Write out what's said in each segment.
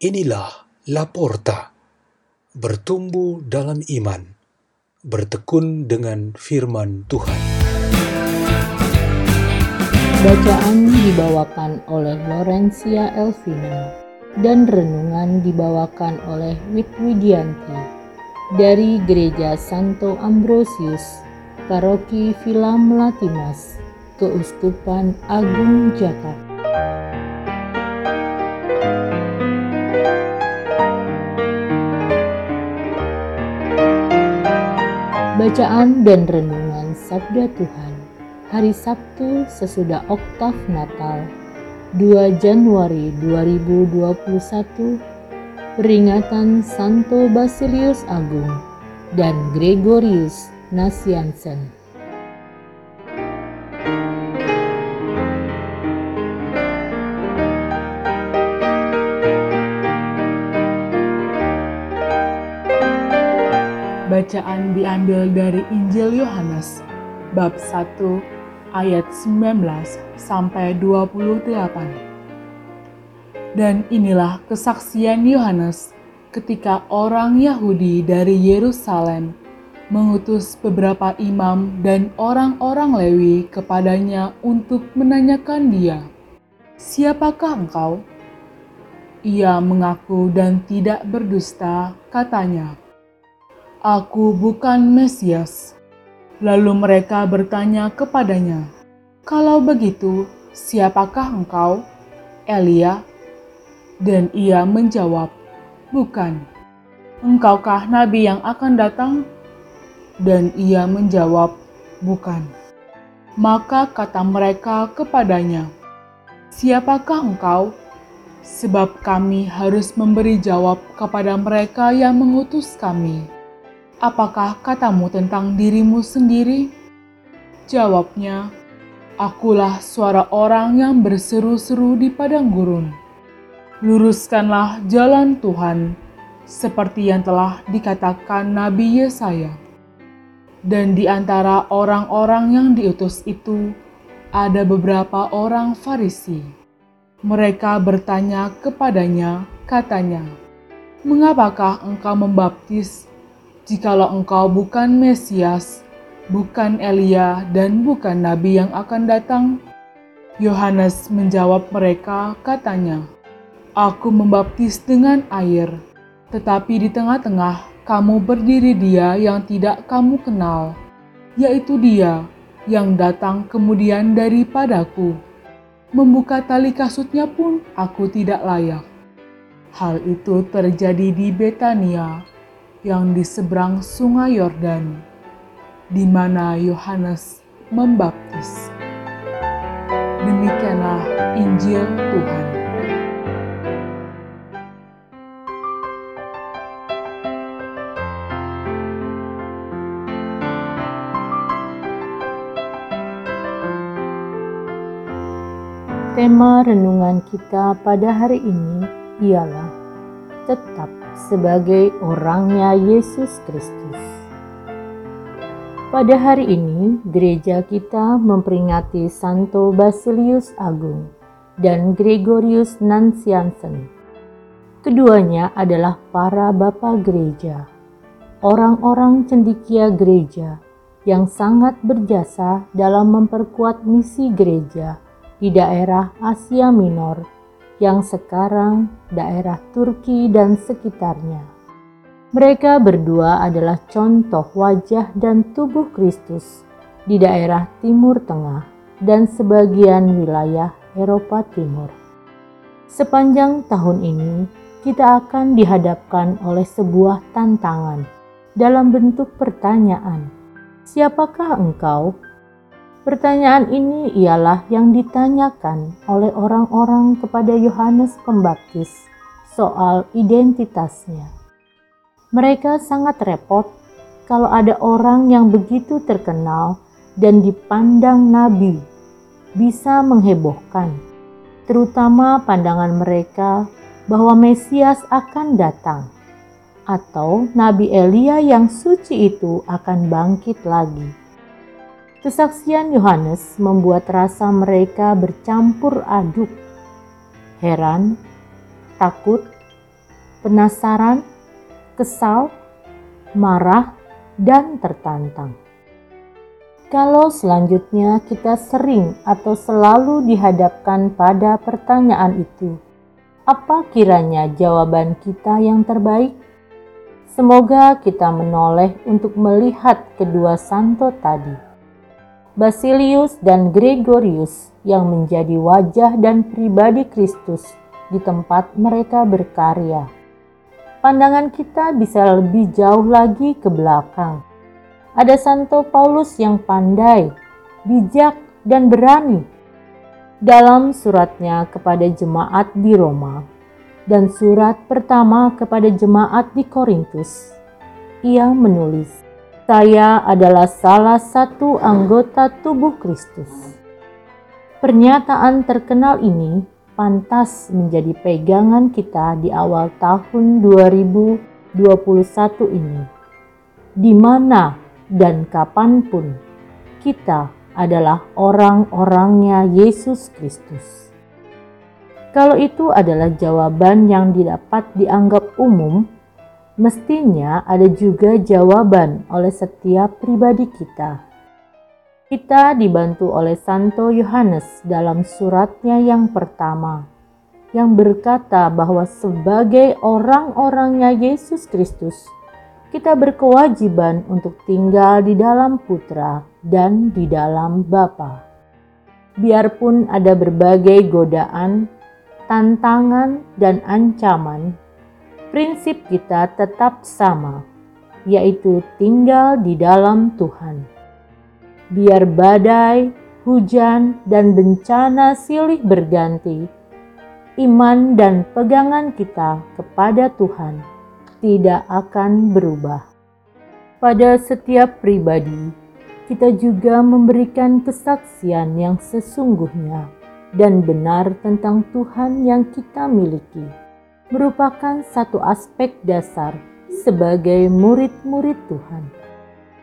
Inilah Laporta, bertumbuh dalam iman, bertekun dengan firman Tuhan. Bacaan dibawakan oleh Lorencia Elvina dan renungan dibawakan oleh Witwidianti dari Gereja Santo Ambrosius, Paroki Villa Melatimas, Keuskupan Agung Jakarta. Bacaan dan Renungan Sabda Tuhan Hari Sabtu sesudah Oktav Natal 2 Januari 2021 Peringatan Santo Basilius Agung dan Gregorius Nasiansen Bacaan diambil dari Injil Yohanes bab 1 ayat 19 sampai 28. Dan inilah kesaksian Yohanes ketika orang Yahudi dari Yerusalem mengutus beberapa imam dan orang-orang Lewi kepadanya untuk menanyakan dia, "Siapakah engkau?" Ia mengaku dan tidak berdusta, katanya, Aku bukan Mesias. Lalu mereka bertanya kepadanya, "Kalau begitu, siapakah engkau?" Elia. Dan ia menjawab, "Bukan. Engkaukah nabi yang akan datang?" Dan ia menjawab, "Bukan." Maka kata mereka kepadanya, "Siapakah engkau?" Sebab kami harus memberi jawab kepada mereka yang mengutus kami Apakah katamu tentang dirimu sendiri? Jawabnya, Akulah suara orang yang berseru-seru di padang gurun. Luruskanlah jalan Tuhan, seperti yang telah dikatakan Nabi Yesaya. Dan di antara orang-orang yang diutus itu, ada beberapa orang Farisi. Mereka bertanya kepadanya, katanya, "Mengapakah engkau membaptis jikalau engkau bukan Mesias, bukan Elia, dan bukan Nabi yang akan datang? Yohanes menjawab mereka, katanya, Aku membaptis dengan air, tetapi di tengah-tengah kamu berdiri dia yang tidak kamu kenal, yaitu dia yang datang kemudian daripadaku. Membuka tali kasutnya pun aku tidak layak. Hal itu terjadi di Betania, yang di seberang Sungai Yordan, di mana Yohanes membaptis. Demikianlah Injil Tuhan. Tema renungan kita pada hari ini ialah tetap sebagai orangnya Yesus Kristus. Pada hari ini, gereja kita memperingati Santo Basilius Agung dan Gregorius Nanciansen. Keduanya adalah para bapak gereja, orang-orang cendikia gereja yang sangat berjasa dalam memperkuat misi gereja di daerah Asia Minor yang sekarang daerah Turki dan sekitarnya. Mereka berdua adalah contoh wajah dan tubuh Kristus di daerah Timur Tengah dan sebagian wilayah Eropa Timur. Sepanjang tahun ini, kita akan dihadapkan oleh sebuah tantangan dalam bentuk pertanyaan: "Siapakah engkau?" Pertanyaan ini ialah yang ditanyakan oleh orang-orang kepada Yohanes Pembaptis soal identitasnya. Mereka sangat repot kalau ada orang yang begitu terkenal dan dipandang nabi bisa menghebohkan, terutama pandangan mereka bahwa Mesias akan datang atau Nabi Elia yang suci itu akan bangkit lagi. Kesaksian Yohanes membuat rasa mereka bercampur aduk, heran, takut, penasaran, kesal, marah, dan tertantang. Kalau selanjutnya kita sering atau selalu dihadapkan pada pertanyaan itu, apa kiranya jawaban kita yang terbaik? Semoga kita menoleh untuk melihat kedua santo tadi. Basilius dan Gregorius yang menjadi wajah dan pribadi Kristus di tempat mereka berkarya. Pandangan kita bisa lebih jauh lagi ke belakang ada Santo Paulus yang pandai, bijak, dan berani. Dalam suratnya kepada jemaat di Roma dan surat pertama kepada jemaat di Korintus, ia menulis, "Saya adalah salah satu anggota tubuh Kristus." Pernyataan terkenal ini pantas menjadi pegangan kita di awal tahun 2021 ini, di mana dan kapan pun kita adalah orang-orangnya Yesus Kristus. Kalau itu adalah jawaban yang didapat dianggap umum, mestinya ada juga jawaban oleh setiap pribadi kita. Kita dibantu oleh Santo Yohanes dalam suratnya yang pertama, yang berkata bahwa sebagai orang-orangnya Yesus Kristus, kita berkewajiban untuk tinggal di dalam Putra dan di dalam Bapa. Biarpun ada berbagai godaan, tantangan, dan ancaman, prinsip kita tetap sama, yaitu tinggal di dalam Tuhan. Biar badai, hujan, dan bencana silih berganti, iman dan pegangan kita kepada Tuhan tidak akan berubah. Pada setiap pribadi, kita juga memberikan kesaksian yang sesungguhnya dan benar tentang Tuhan yang kita miliki, merupakan satu aspek dasar sebagai murid-murid Tuhan.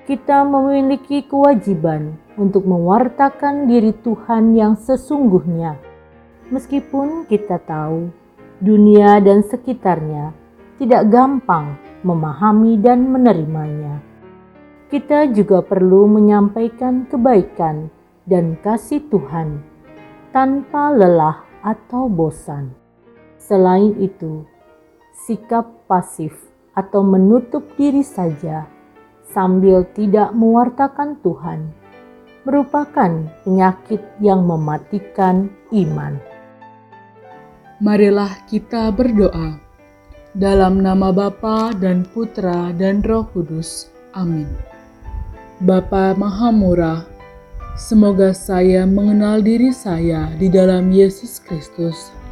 Kita memiliki kewajiban untuk mewartakan diri Tuhan yang sesungguhnya, meskipun kita tahu dunia dan sekitarnya tidak gampang memahami dan menerimanya. Kita juga perlu menyampaikan kebaikan dan kasih Tuhan tanpa lelah atau bosan. Selain itu, sikap pasif atau menutup diri saja sambil tidak mewartakan Tuhan merupakan penyakit yang mematikan iman. Marilah kita berdoa. Dalam nama Bapa dan Putra dan Roh Kudus. Amin. Bapa Maha Murah, semoga saya mengenal diri saya di dalam Yesus Kristus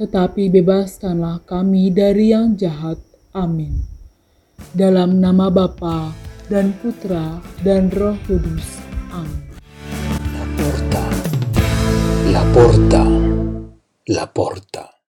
tetapi bebaskanlah kami dari yang jahat. Amin. Dalam nama Bapa dan Putra dan Roh Kudus. Amin. La porta, la porta, la porta.